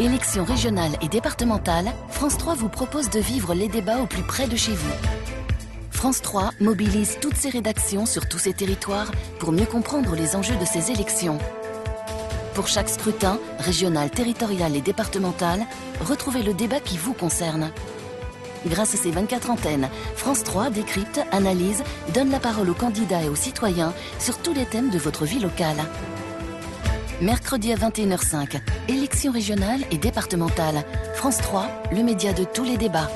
Élections régionales et départementales, France 3 vous propose de vivre les débats au plus près de chez vous. France 3 mobilise toutes ses rédactions sur tous ses territoires pour mieux comprendre les enjeux de ces élections. Pour chaque scrutin, régional, territorial et départemental, retrouvez le débat qui vous concerne. Grâce à ses 24 antennes, France 3 décrypte, analyse, donne la parole aux candidats et aux citoyens sur tous les thèmes de votre vie locale. Mercredi à 21h05, élections régionales et départementales. France 3, le média de tous les débats.